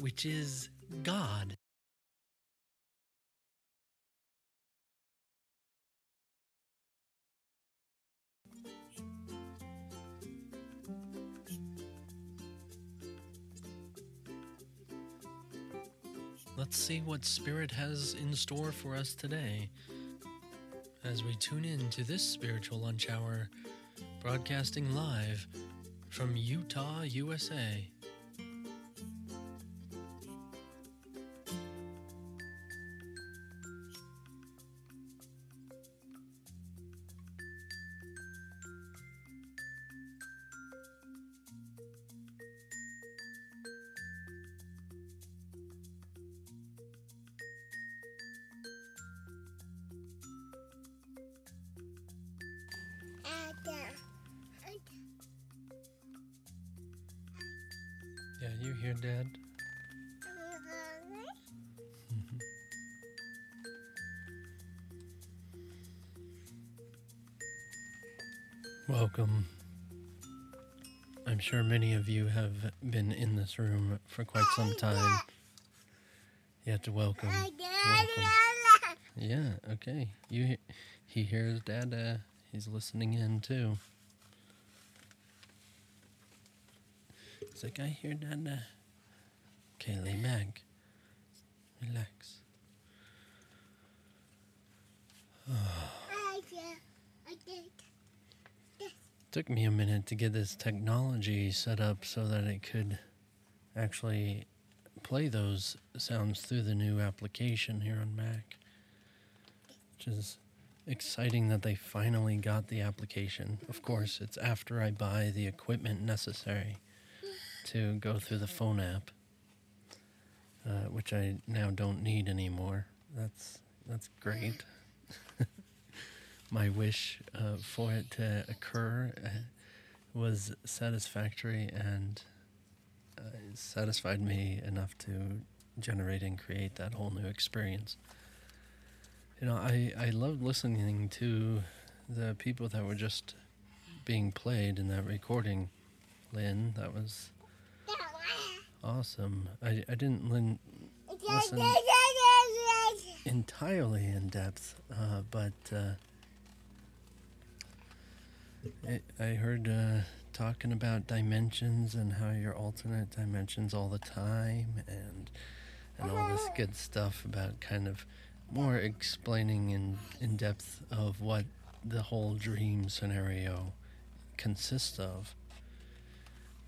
which is God. Let's see what Spirit has in store for us today as we tune in to this spiritual lunch hour, broadcasting live from Utah, USA. Yeah, you hear Dad? Welcome. I'm sure many of you have been in this room for quite some time. Yet, welcome. Welcome. Yeah, okay. You, he- he hears Dad. Uh, he's listening in too. He's like, I hear Nana. Okay, lay back. Relax. Took me a minute to get this technology set up so that it could actually play those sounds through the new application here on Mac. Which is exciting that they finally got the application. Of course, it's after I buy the equipment necessary to go through the phone app, uh, which I now don't need anymore. That's that's great. My wish uh, for it to occur uh, was satisfactory and uh, satisfied me enough to generate and create that whole new experience. You know, I, I loved listening to the people that were just being played in that recording, Lynn. That was awesome. I, I didn't lin- listen entirely in depth, uh, but uh, I, I heard uh, talking about dimensions and how you're alternate dimensions all the time, and and all this good stuff about kind of more explaining in in depth of what the whole dream scenario consists of.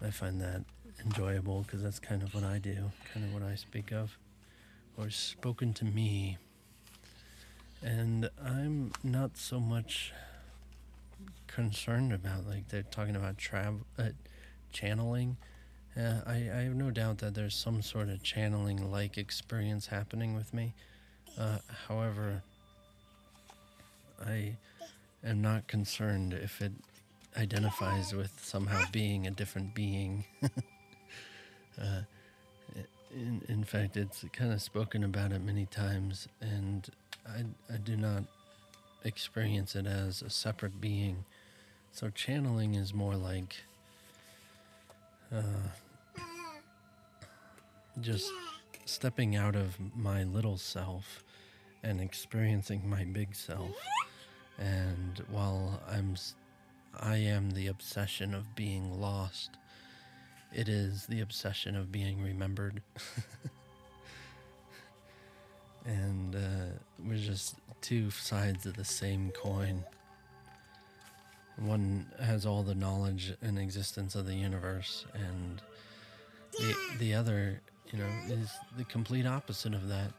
I find that enjoyable because that's kind of what I do, kind of what I speak of, or spoken to me. And I'm not so much concerned about like they're talking about travel, uh, channeling. Uh, I, I have no doubt that there's some sort of channeling like experience happening with me. Uh, however, I am not concerned if it identifies with somehow being a different being. uh, in, in fact, it's kind of spoken about it many times, and I, I do not experience it as a separate being So channeling is more like uh, just stepping out of my little self and experiencing my big self. And while I'm, I am the obsession of being lost. It is the obsession of being remembered. and uh, we're just two sides of the same coin. One has all the knowledge and existence of the universe, and the the other, you know, is the complete opposite of that.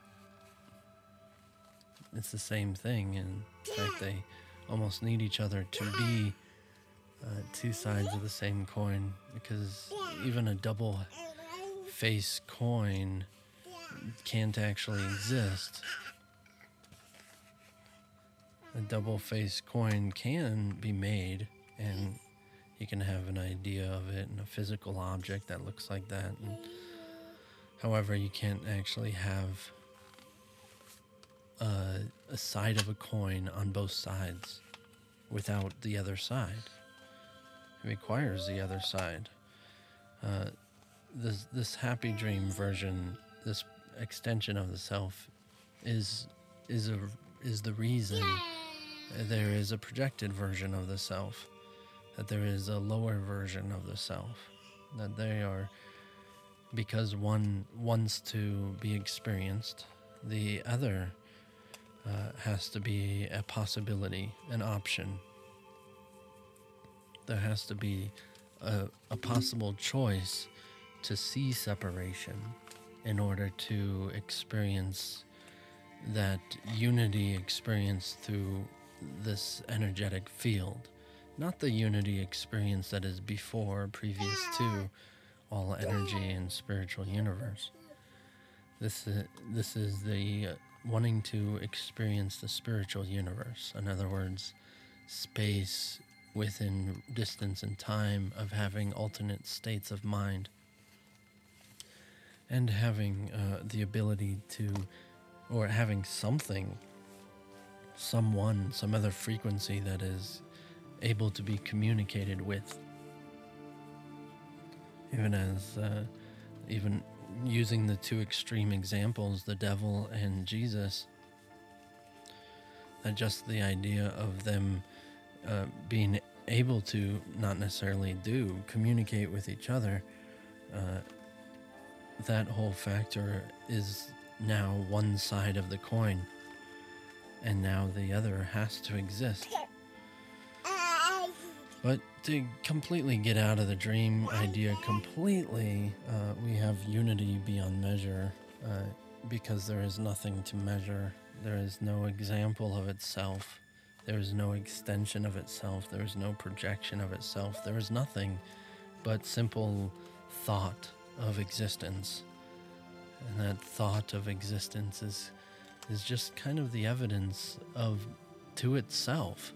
It's the same thing, and in fact, they almost need each other to be uh, two sides of the same coin. Because even a double face coin can't actually exist. A double face coin can be made, and you can have an idea of it and a physical object that looks like that. And however, you can't actually have a, a side of a coin on both sides without the other side. Requires the other side. Uh, this this happy dream version, this extension of the self, is is a is the reason there is a projected version of the self, that there is a lower version of the self, that they are because one wants to be experienced, the other uh, has to be a possibility, an option. There has to be a, a possible choice to see separation in order to experience that unity experience through this energetic field. Not the unity experience that is before, previous to all energy and spiritual universe. This is, this is the uh, wanting to experience the spiritual universe. In other words, space within distance and time of having alternate states of mind and having uh, the ability to or having something someone some other frequency that is able to be communicated with. Even as uh, even using the two extreme examples the devil and jesus that just the idea of them uh, being able to not necessarily do communicate with each other uh, that whole factor is now one side of the coin. And now the other has to exist. But to completely get out of the dream idea completely uh, we have unity beyond measure uh, because there is nothing to measure. There is no example of itself there is no extension of itself. There is no projection of itself. There is nothing but simple thought of existence. And that thought of existence is is just kind of the evidence of to itself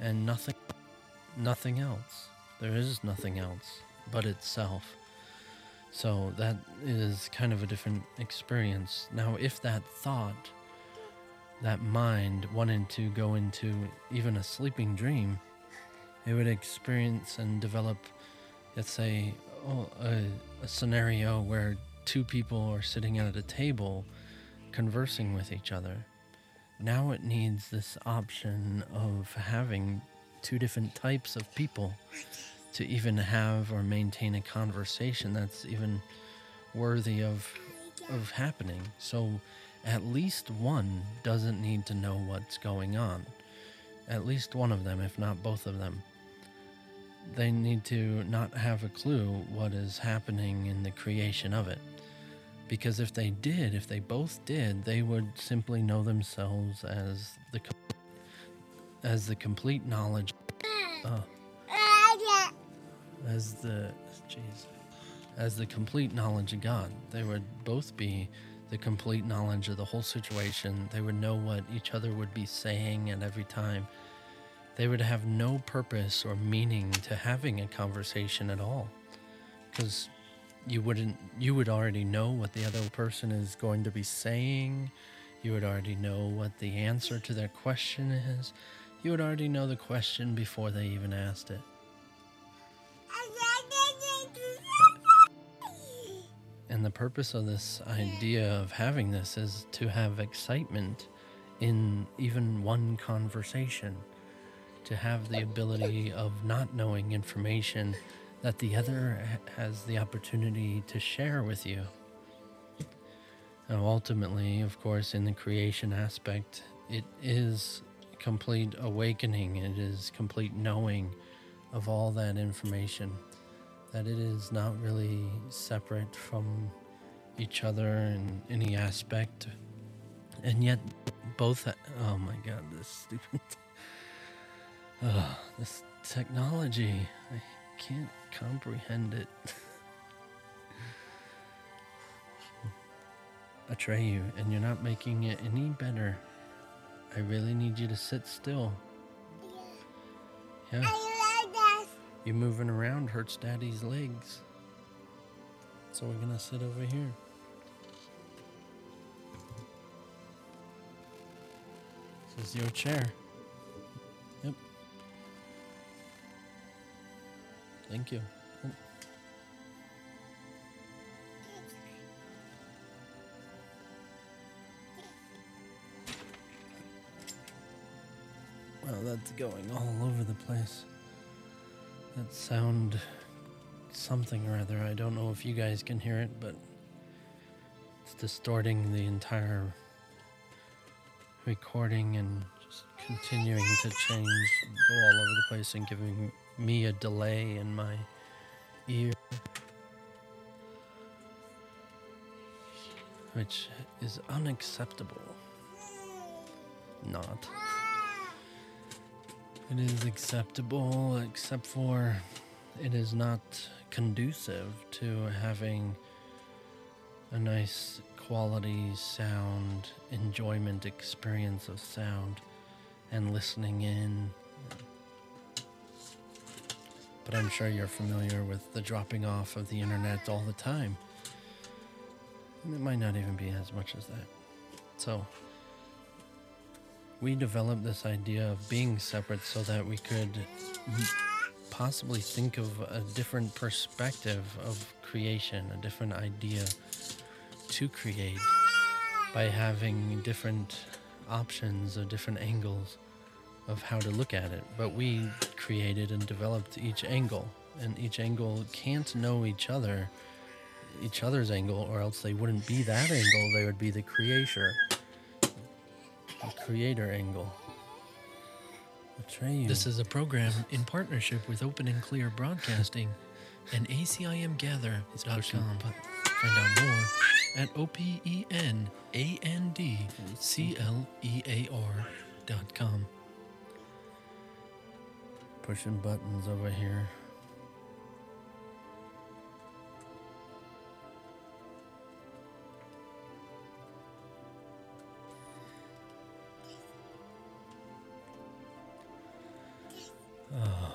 and nothing nothing else. There is nothing else but itself. So that is kind of a different experience. Now if that thought that mind wanted to go into even a sleeping dream it would experience and develop let's say a, a scenario where two people are sitting at a table conversing with each other. Now it needs this option of having two different types of people to even have or maintain a conversation that's even worthy of of happening. So at least one doesn't need to know what's going on. At least one of them, if not both of them they need to not have a clue what is happening in the creation of it. Because if they did, if they both did, they would simply know themselves as the as the complete knowledge, uh, as the as the complete knowledge of God. They would both be the complete knowledge of the whole situation. They would know what each other would be saying at every time they would have no purpose or meaning to having a conversation at all because you wouldn't you would already know what the other person is going to be saying you would already know what the answer to their question is you would already know the question before they even asked it. And the purpose of this idea of having this is to have excitement in even one conversation, to have the ability of not knowing information that the other has the opportunity to share with you. Now, ultimately, of course, in the creation aspect, it is complete awakening, it is complete knowing of all that information that it is not really separate from each other in any aspect. And yet, both. Oh my god, this stupid. Ugh, this technology. I can't comprehend it. Betray you, and you're not making it any better. I really need you to sit still. Yeah. You moving around hurts daddy's legs. So we're gonna sit over here. This is your chair. Yep. Thank you. Well, that's going all over the place. That sound something or other. I don't know if you guys can hear it, but it's distorting the entire recording and just continuing to change, go all over the place, and giving me a delay in my ear. Which is unacceptable. Not. It is acceptable, except for it is not conducive to having a nice quality sound, enjoyment experience of sound, and listening in. But I'm sure you're familiar with the dropping off of the internet all the time. And it might not even be as much as that. So, we developed this idea of being separate so that we could possibly think of a different perspective of creation, a different idea to create by having different options or different angles of how to look at it. But we created and developed each angle, and each angle can't know each other, each other's angle, or else they wouldn't be that angle, they would be the creator the creator angle. This is a program in partnership with Open and Clear Broadcasting and ACIMgather.com. but- Find out more at O P E N A N D C L E A R dot com. pushing buttons over here. Uh,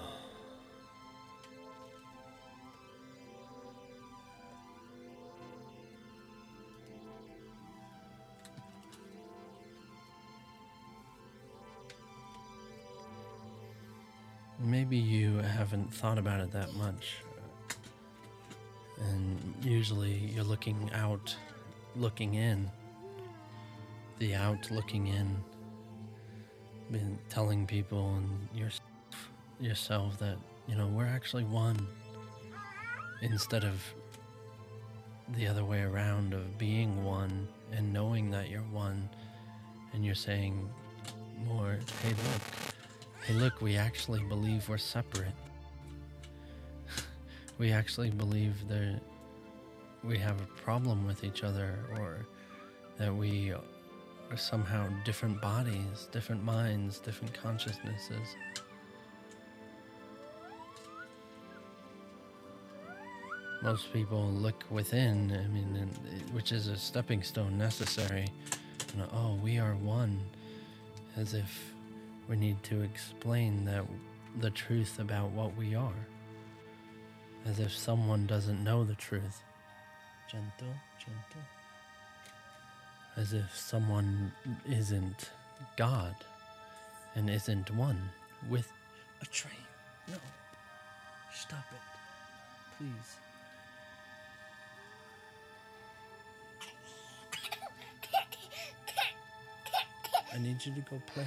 maybe you haven't thought about it that much. And usually you're looking out, looking in. The out looking in. Been telling people and your, yourself that, you know, we're actually one. Instead of the other way around of being one and knowing that you're one. And you're saying more, hey, look, Hey, look, we actually believe we're separate. we actually believe that we have a problem with each other or that we are somehow different bodies, different minds, different consciousnesses. Most people look within, I mean, which is a stepping stone necessary. Oh, we are one, as if we need to explain that the truth about what we are as if someone doesn't know the truth gentle gentle as if someone isn't god and isn't one with a train. No. Stop it. Please. I need you to go play.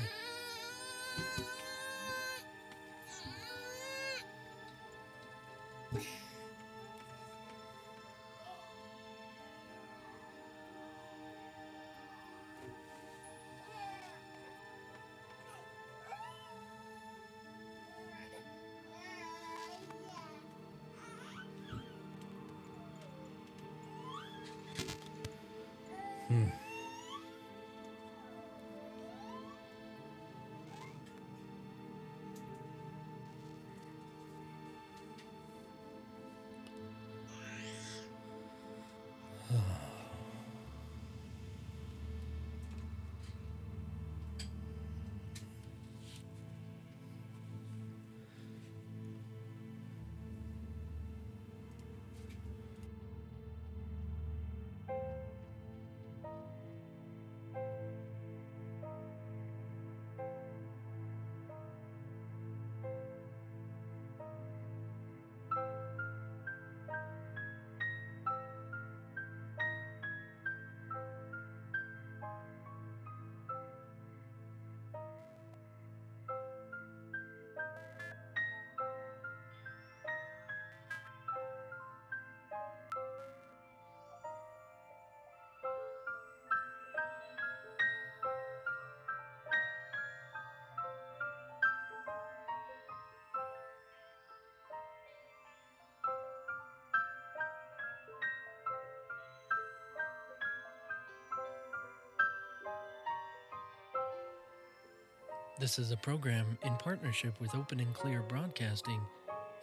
This is a program in partnership with Open and Clear Broadcasting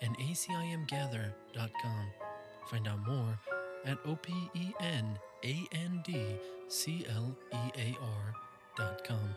and ACIMGather.com. Find out more at OPENANDCLEAR.com.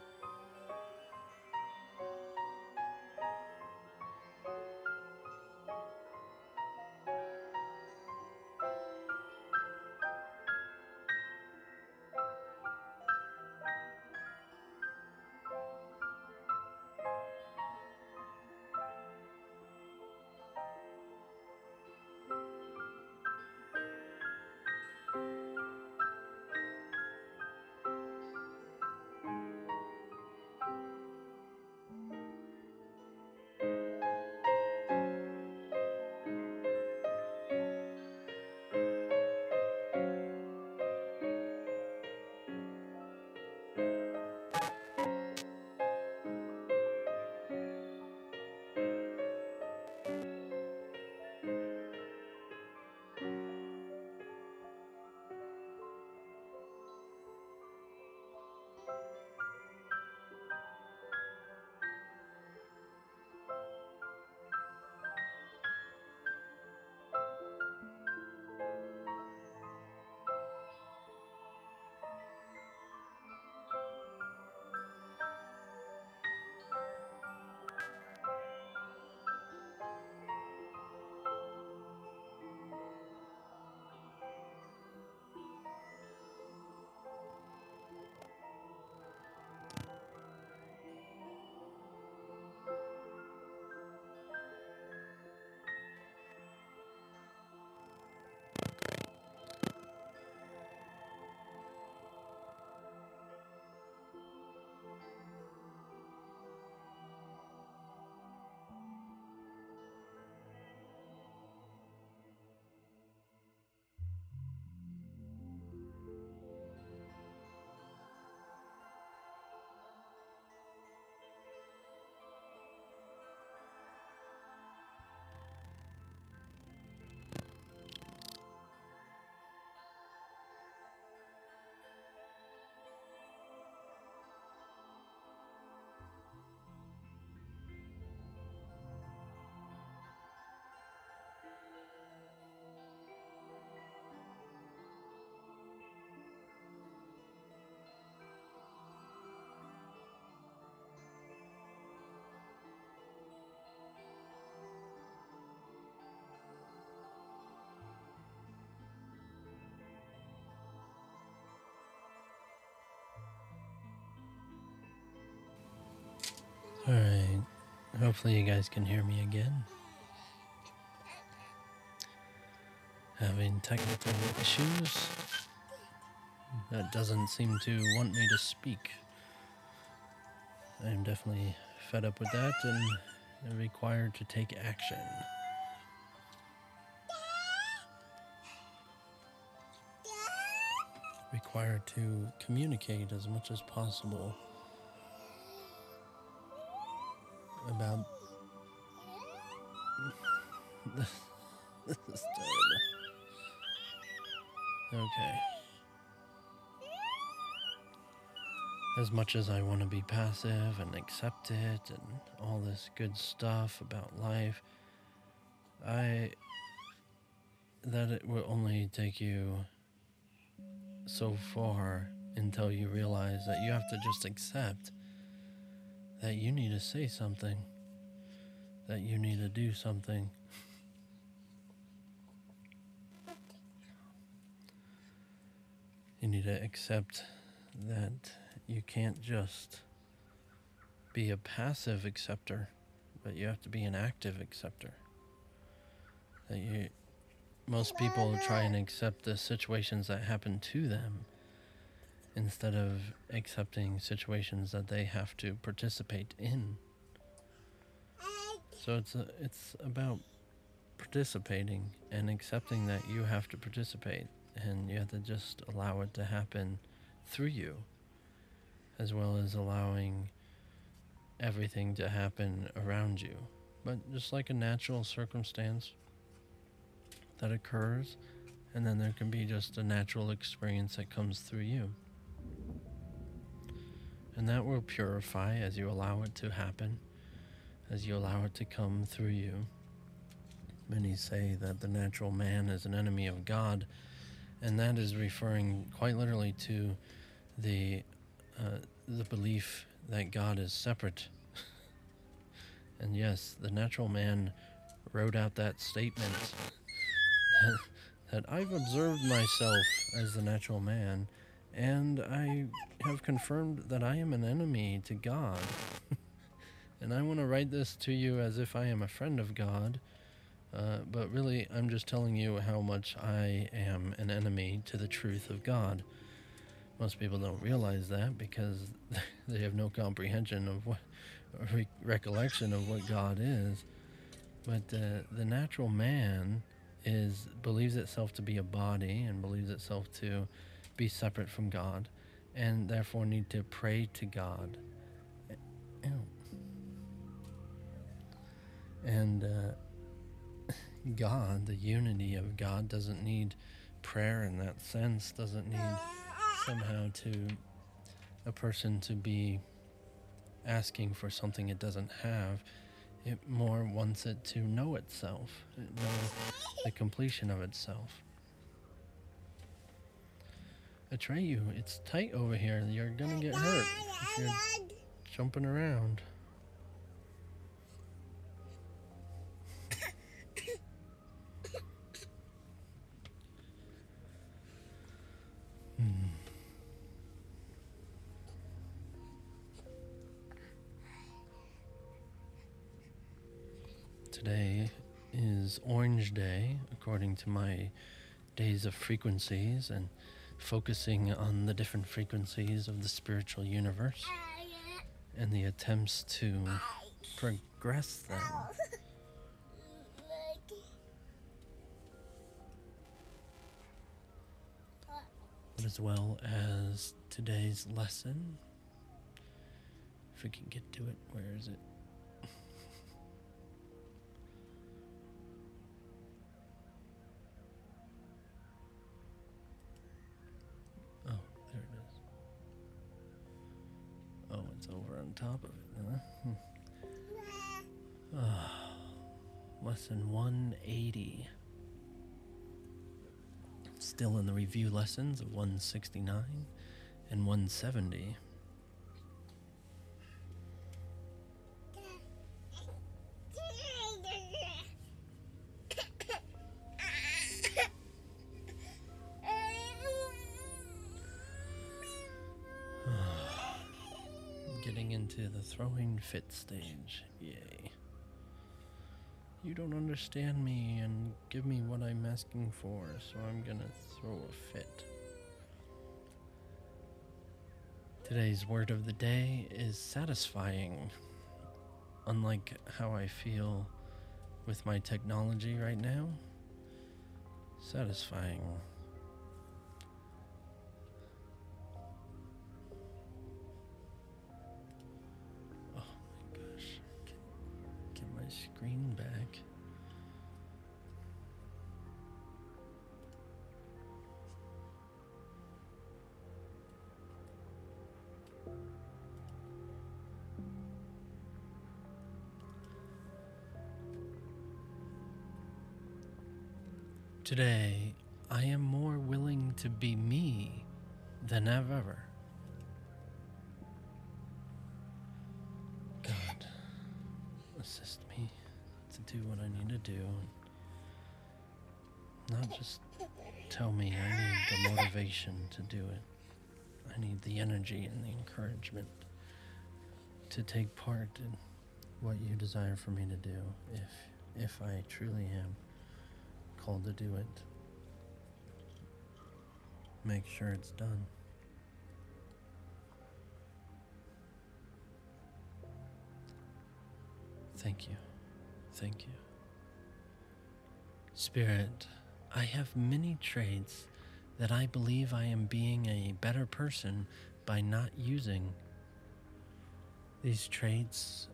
Alright. Hopefully, you guys can hear me again. Having technical issues. That doesn't seem to want me to speak. I'm definitely fed up with that and required to take action. Required to communicate as much as possible about this is terrible. Okay. As much as I want to be passive and accept it and all this good stuff about life, I that it will only take you so far until you realize that you have to just accept that you need to say something, that you need to do something. You need to accept that you can't just be a passive acceptor, but you have to be an active acceptor. That you most people try and accept the situations that happen to them instead of accepting situations that they have to participate in. So it's a, it's about participating and accepting that you have to participate and you have to just allow it to happen through you as well as allowing everything to happen around you. But just like a natural circumstance that occurs, and then there can be just a natural experience that comes through you. And that will purify as you allow it to happen, as you allow it to come through you. Many say that the natural man is an enemy of God, and that is referring quite literally to the uh, the belief that God is separate. and yes, the natural man wrote out that statement that, that I've observed myself as the natural man, and I have confirmed that I am an enemy to God. and I want to write this to you as if I am a friend of God. Uh, but really, I'm just telling you how much I am an enemy to the truth of God. Most people don't realize that because they have no comprehension of what, re- recollection of what God is. But uh, the natural man is believes itself to be a body and believes itself to be separate from God, and therefore need to pray to God. And uh, God, the unity of God, doesn't need prayer in that sense. Doesn't need somehow to a person to be asking for something it doesn't have. It more wants it to know itself, know the completion of itself. Atreyu, it's tight over here. You're gonna get hurt if you're jumping around. Hmm. Today is Orange Day, according to my days of frequencies and focusing on the different frequencies of the spiritual universe and the attempts to progress them. As well as today's lesson. If we can get to it, where is it? Top of it, huh? Lesson 180. Still in the review lessons of 169 and 170. Fit stage. Yay. You don't understand me and give me what I'm asking for, so I'm gonna throw a fit. Today's word of the day is satisfying. Unlike how I feel with my technology right now, satisfying. Today, I am more willing to be me than ever. God, assist me to do what I need to do. Not just tell me I need the motivation to do it. I need the energy and the encouragement to take part in what you desire for me to do if if I truly am called to do it. Make sure it's done. Thank you. Thank you. Spirit, I have many traits that I believe I am being a better person by not using. These traits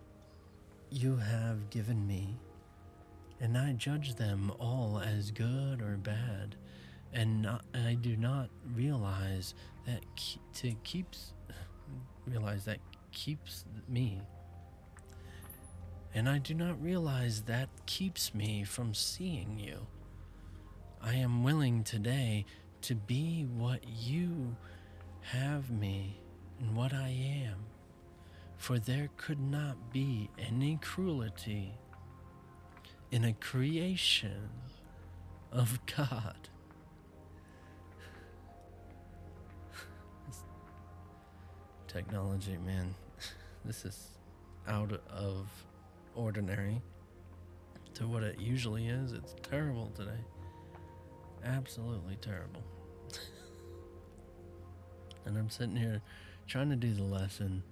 you have given me and I judge them all as good or bad, and not, I do not realize that ke- to keeps realize that keeps me, and I do not realize that keeps me from seeing you. I am willing today to be what you have me and what I am, for there could not be any cruelty in a creation of God. Technology, man, this is out of ordinary to what it usually is. It's terrible today. Absolutely terrible. and I'm sitting here trying to do the lesson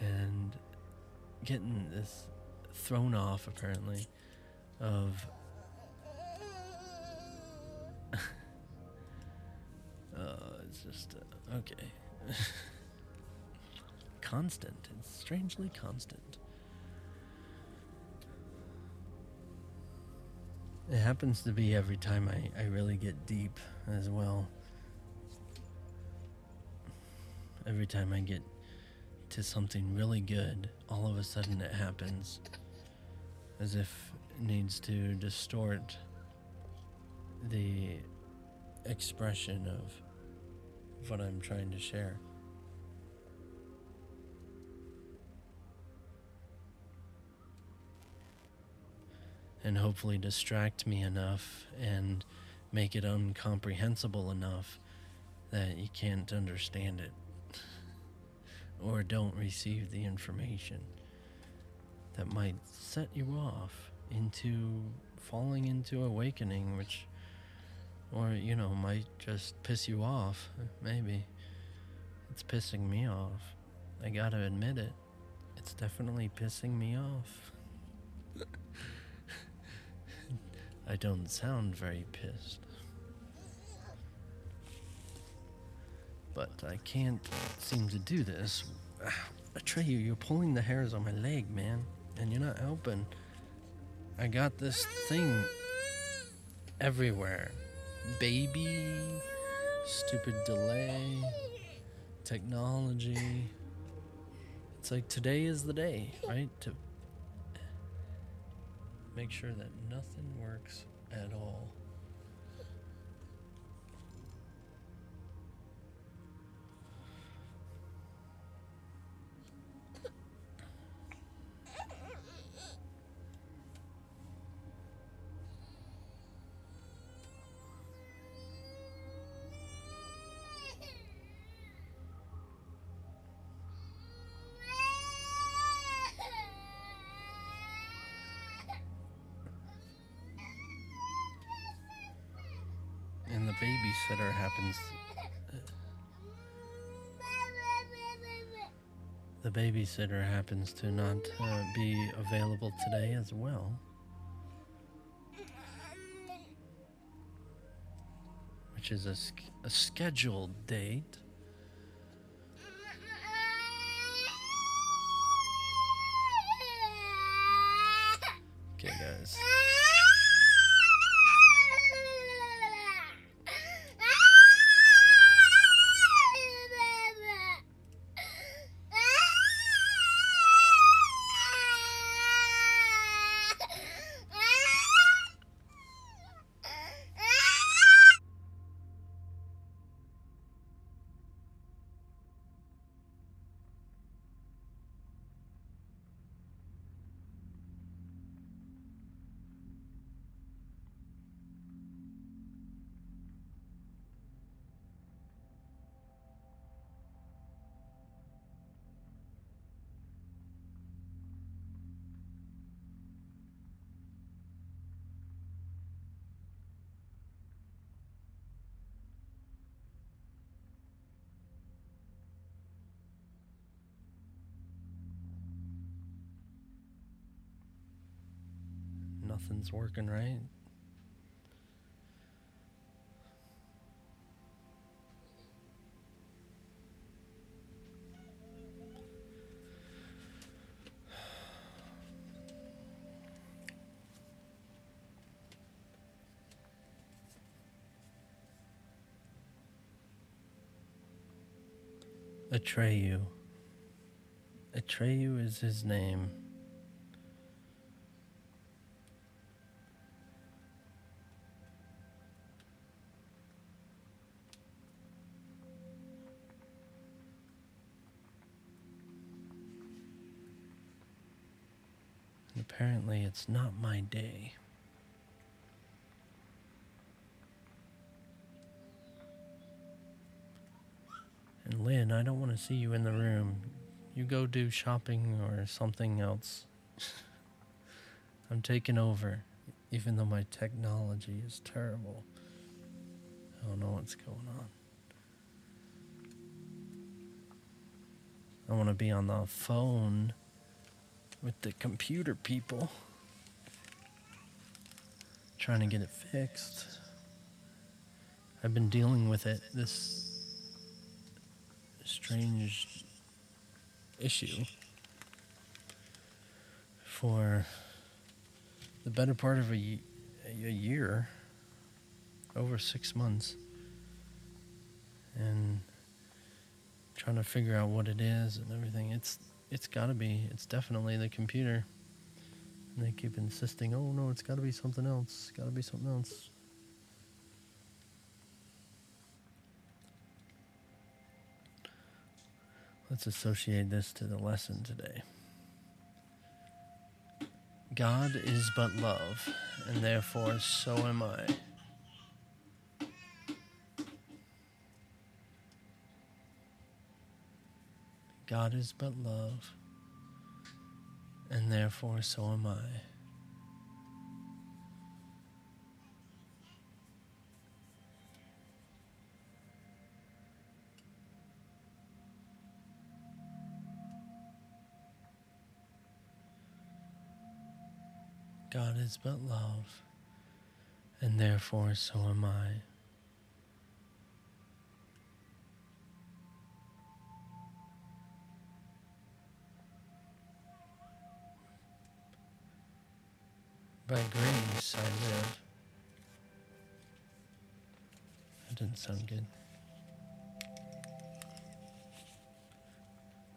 and getting this thrown off apparently of uh, it's just uh, okay. Constant. It's strangely constant. It happens to be every time I, I really get deep as well. Every time I get to something really good all of a sudden it happens as if needs to distort the expression of what I'm trying to share. And hopefully distract me enough and make it incomprehensible enough that you can't understand it or don't receive the information that might set you off into falling into awakening, which, or, you know, might just piss you off. Maybe. It's pissing me off. I gotta admit it. It's definitely pissing me off. I don't sound very pissed. But I can't seem to do this. Atreyu, you're pulling the hairs on my leg, man and you're not helping. I got this thing everywhere. Baby, stupid delay, technology. It's like today is the day, right? To make sure that nothing works at all. Happens the babysitter happens to not uh, be available today as well. Which is a, a scheduled date. Nothing's working right. Atreyu. Atreyu is his name. It's not my day. And Lynn, I don't want to see you in the room. You go do shopping or something else. I'm taking over, even though my technology is terrible. I don't know what's going on. I want to be on the phone with the computer people trying to get it fixed. I've been dealing with it, this strange issue, for the better part of a, a year, over six months, and trying to figure out what it is and everything. It's it's got to be. It's definitely the computer. And they keep insisting, "Oh no, it's got to be something else. Got to be something else." Let's associate this to the lesson today. God is but love, and therefore so am I. God is but love, and therefore so am I. God is but love, and therefore so am I. By grace I live. That didn't sound good.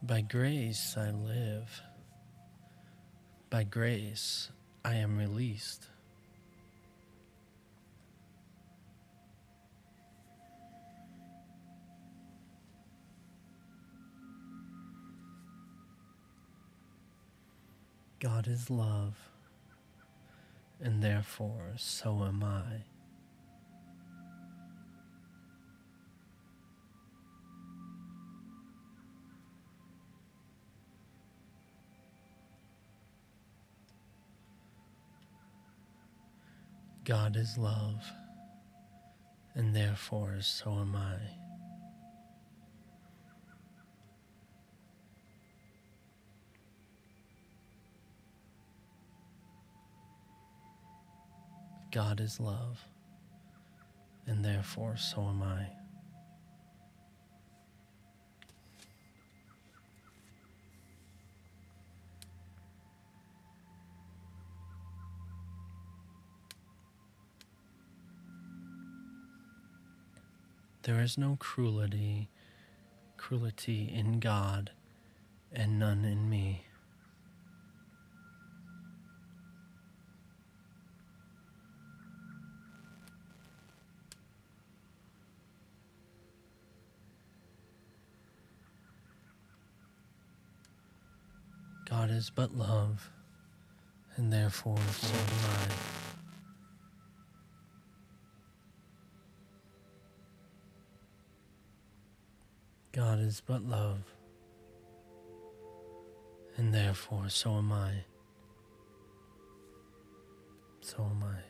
By grace I live. By grace I am released. God is love, and therefore so am I. God is love, and therefore so am I. God is love, and therefore so am I. There is no cruelty, cruelty in God, and none in me. God is but love, and therefore so am I. God is but love, and therefore so am I. So am I.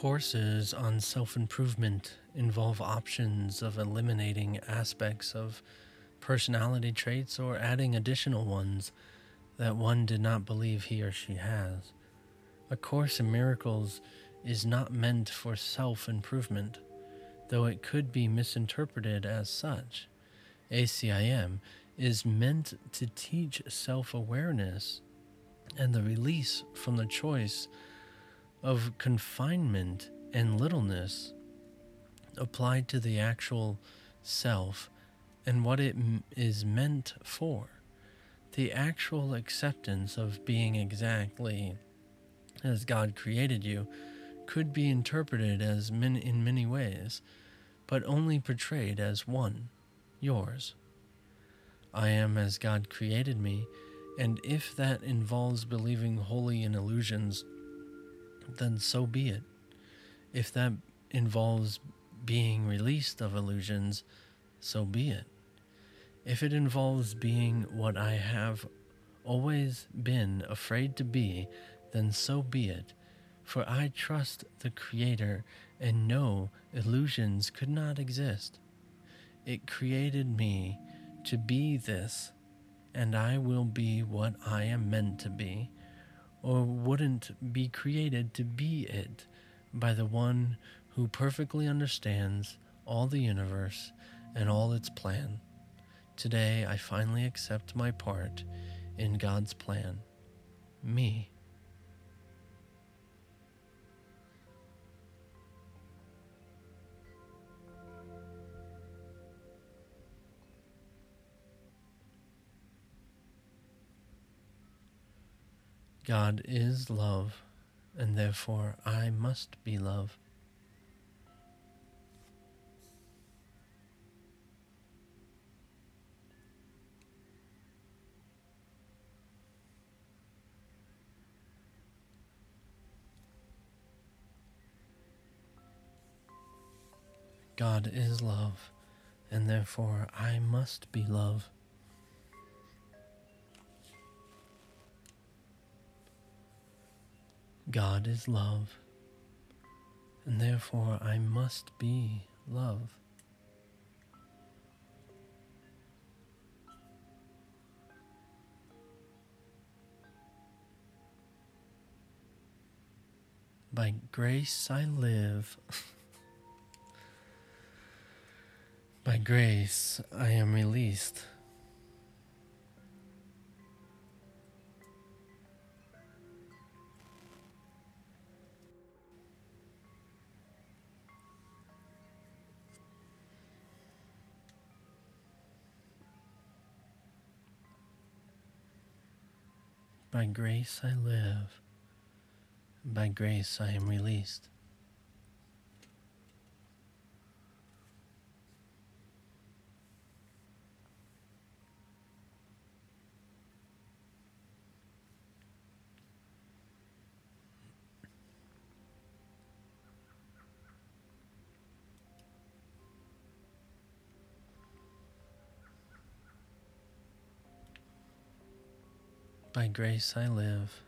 Courses on self improvement involve options of eliminating aspects of personality traits or adding additional ones that one did not believe he or she has. A Course in Miracles is not meant for self improvement, though it could be misinterpreted as such. ACIM is meant to teach self awareness and the release from the choice of confinement and littleness applied to the actual self and what it m- is meant for. The actual acceptance of being exactly as God created you could be interpreted as min- in many ways, but only portrayed as one, yours. I am as God created me, and if that involves believing wholly in illusions, then so be it. If that involves being released of illusions, so be it. If it involves being what I have always been afraid to be, then so be it. For I trust the Creator and know illusions could not exist. It created me to be this, and I will be what I am meant to be or wouldn't be created to be it by the one who perfectly understands all the universe and all its plan. Today, I finally accept my part in God's plan me. God is love, and therefore I must be love. God is love, and therefore I must be love. God is love, and therefore I must be love. By grace I live. By grace I am released. By grace I live. By grace I am released. By grace I live.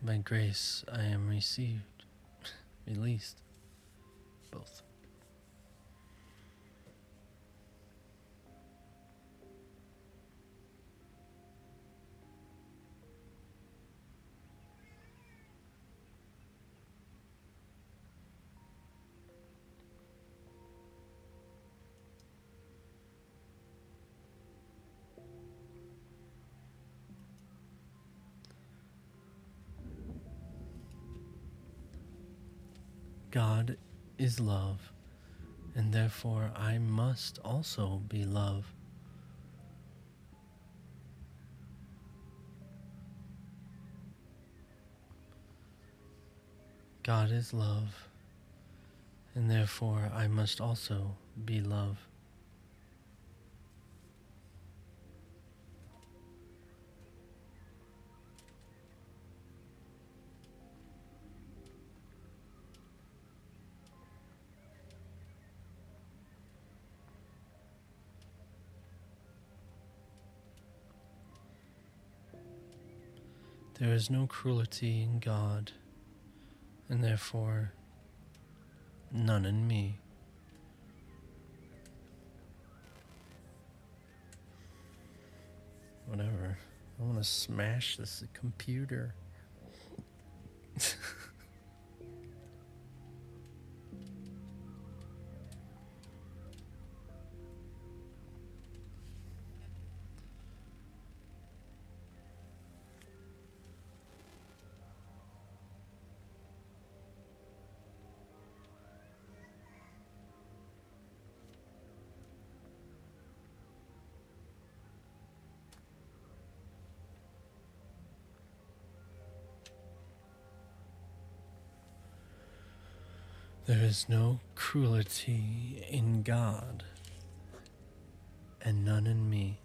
By grace I am received, released. Both. God is love, and therefore I must also be love. God is love, and therefore I must also be love. There is no cruelty in God, and therefore none in me. Whatever. I want to smash this computer. Is no cruelty in God, and none in me.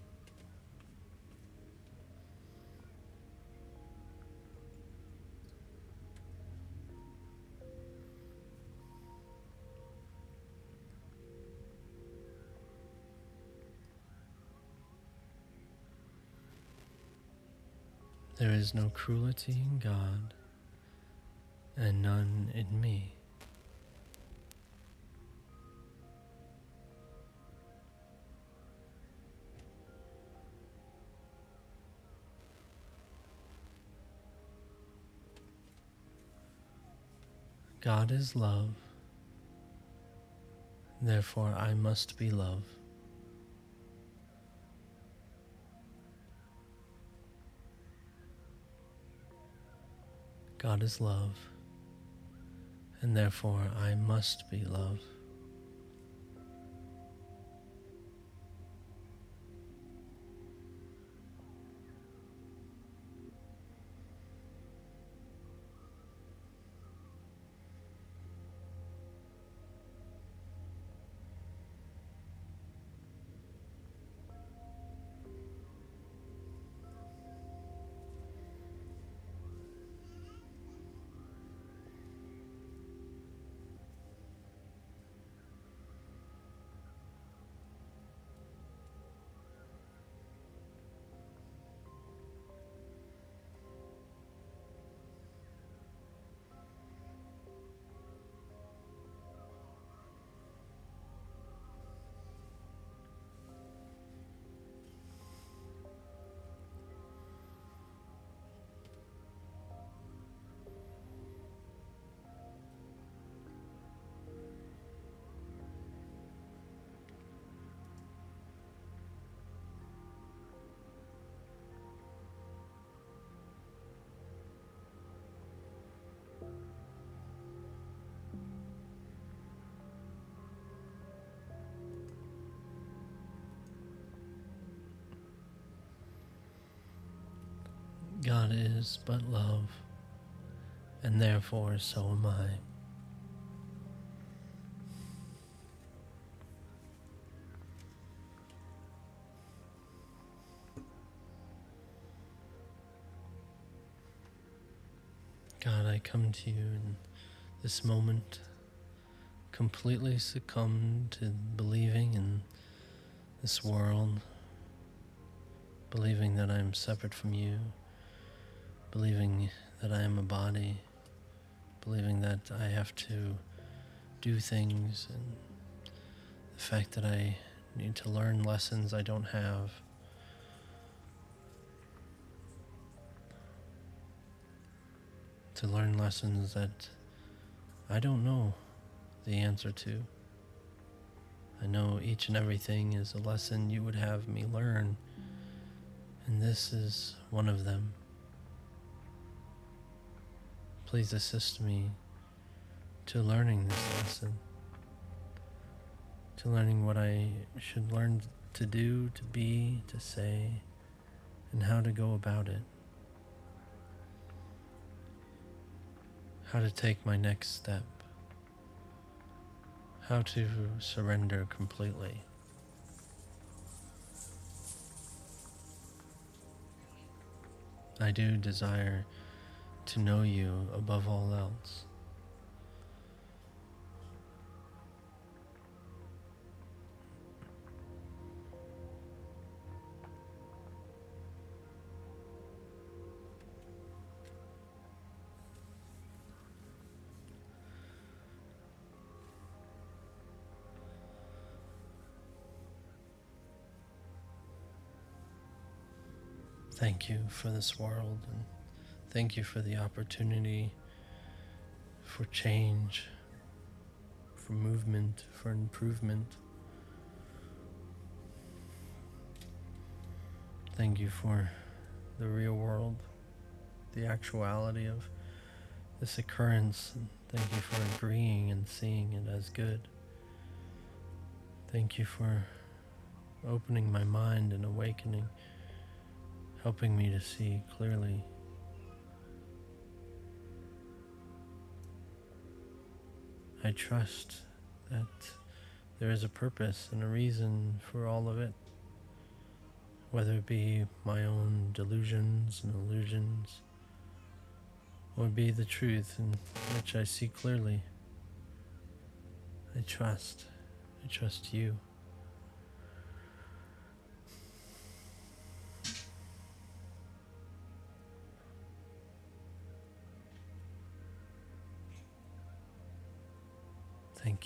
There is no cruelty in God, and none in me. God is love, therefore I must be love. God is love, and therefore I must be love. God is but love, and therefore so am I. God, I come to you in this moment, completely succumb to believing in this world believing that I am separate from you, believing that I am a body, believing that I have to do things, and the fact that I need to learn lessons I don't have. To learn lessons that I don't know the answer to. I know each and everything is a lesson you would have me learn, and this is one of them. Please assist me to learning this lesson, to learning what I should learn to do, to be, to say, and how to go about it. How to take my next step how to surrender completely. I do desire to know you above all else. Thank you for this world and thank you for the opportunity for change, for movement, for improvement. Thank you for the real world, the actuality of this occurrence. And thank you for agreeing and seeing it as good. Thank you for opening my mind and awakening helping me to see clearly. I trust that there is a purpose and a reason for all of it, whether it be my own delusions and illusions, or be the truth in which I see clearly. I trust. I trust you.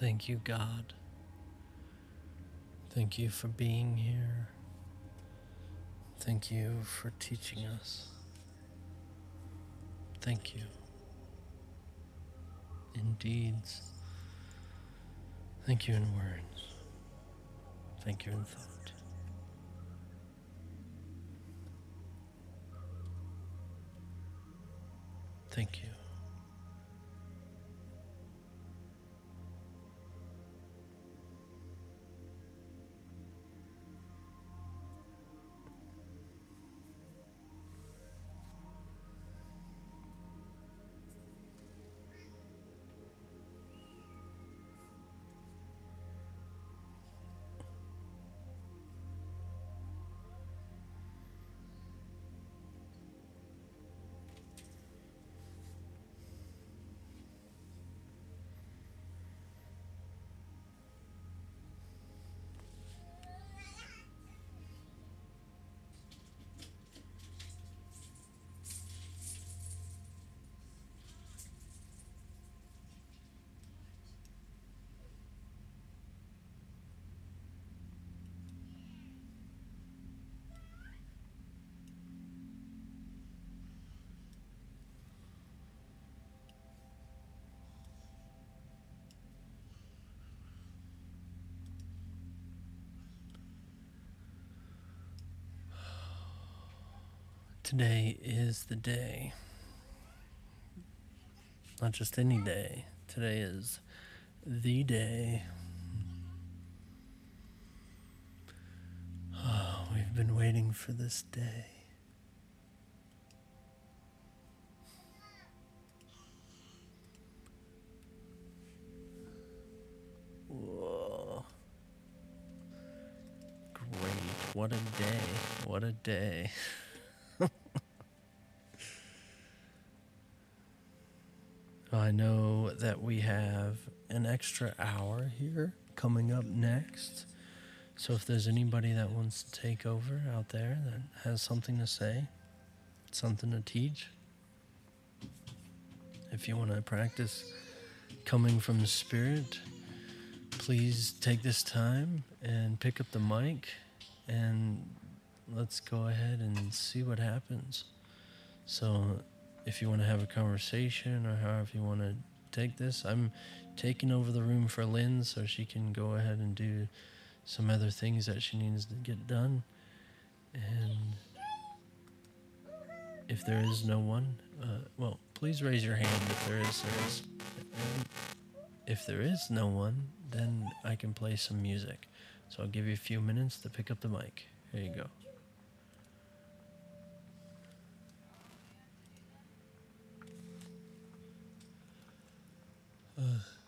Thank you, God. Thank you for being here. Thank you for teaching us. Thank you. In deeds. Thank you in words. Thank you in thought. Thank you. Today is the day. Not just any day. Today is the day. Oh, we've been waiting for this day. Whoa. Great. What a day. What a day. I know that we have an extra hour here coming up next. So if there's anybody that wants to take over out there that has something to say, something to teach, if you want to practice coming from the spirit, please take this time and pick up the mic and let's go ahead and see what happens. So if you want to have a conversation or however you want to take this, I'm taking over the room for Lynn so she can go ahead and do some other things that she needs to get done. And if there is no one, uh, well, please raise your hand if there is. There is. If there is no one, then I can play some music. So I'll give you a few minutes to pick up the mic. Here you go. Uh.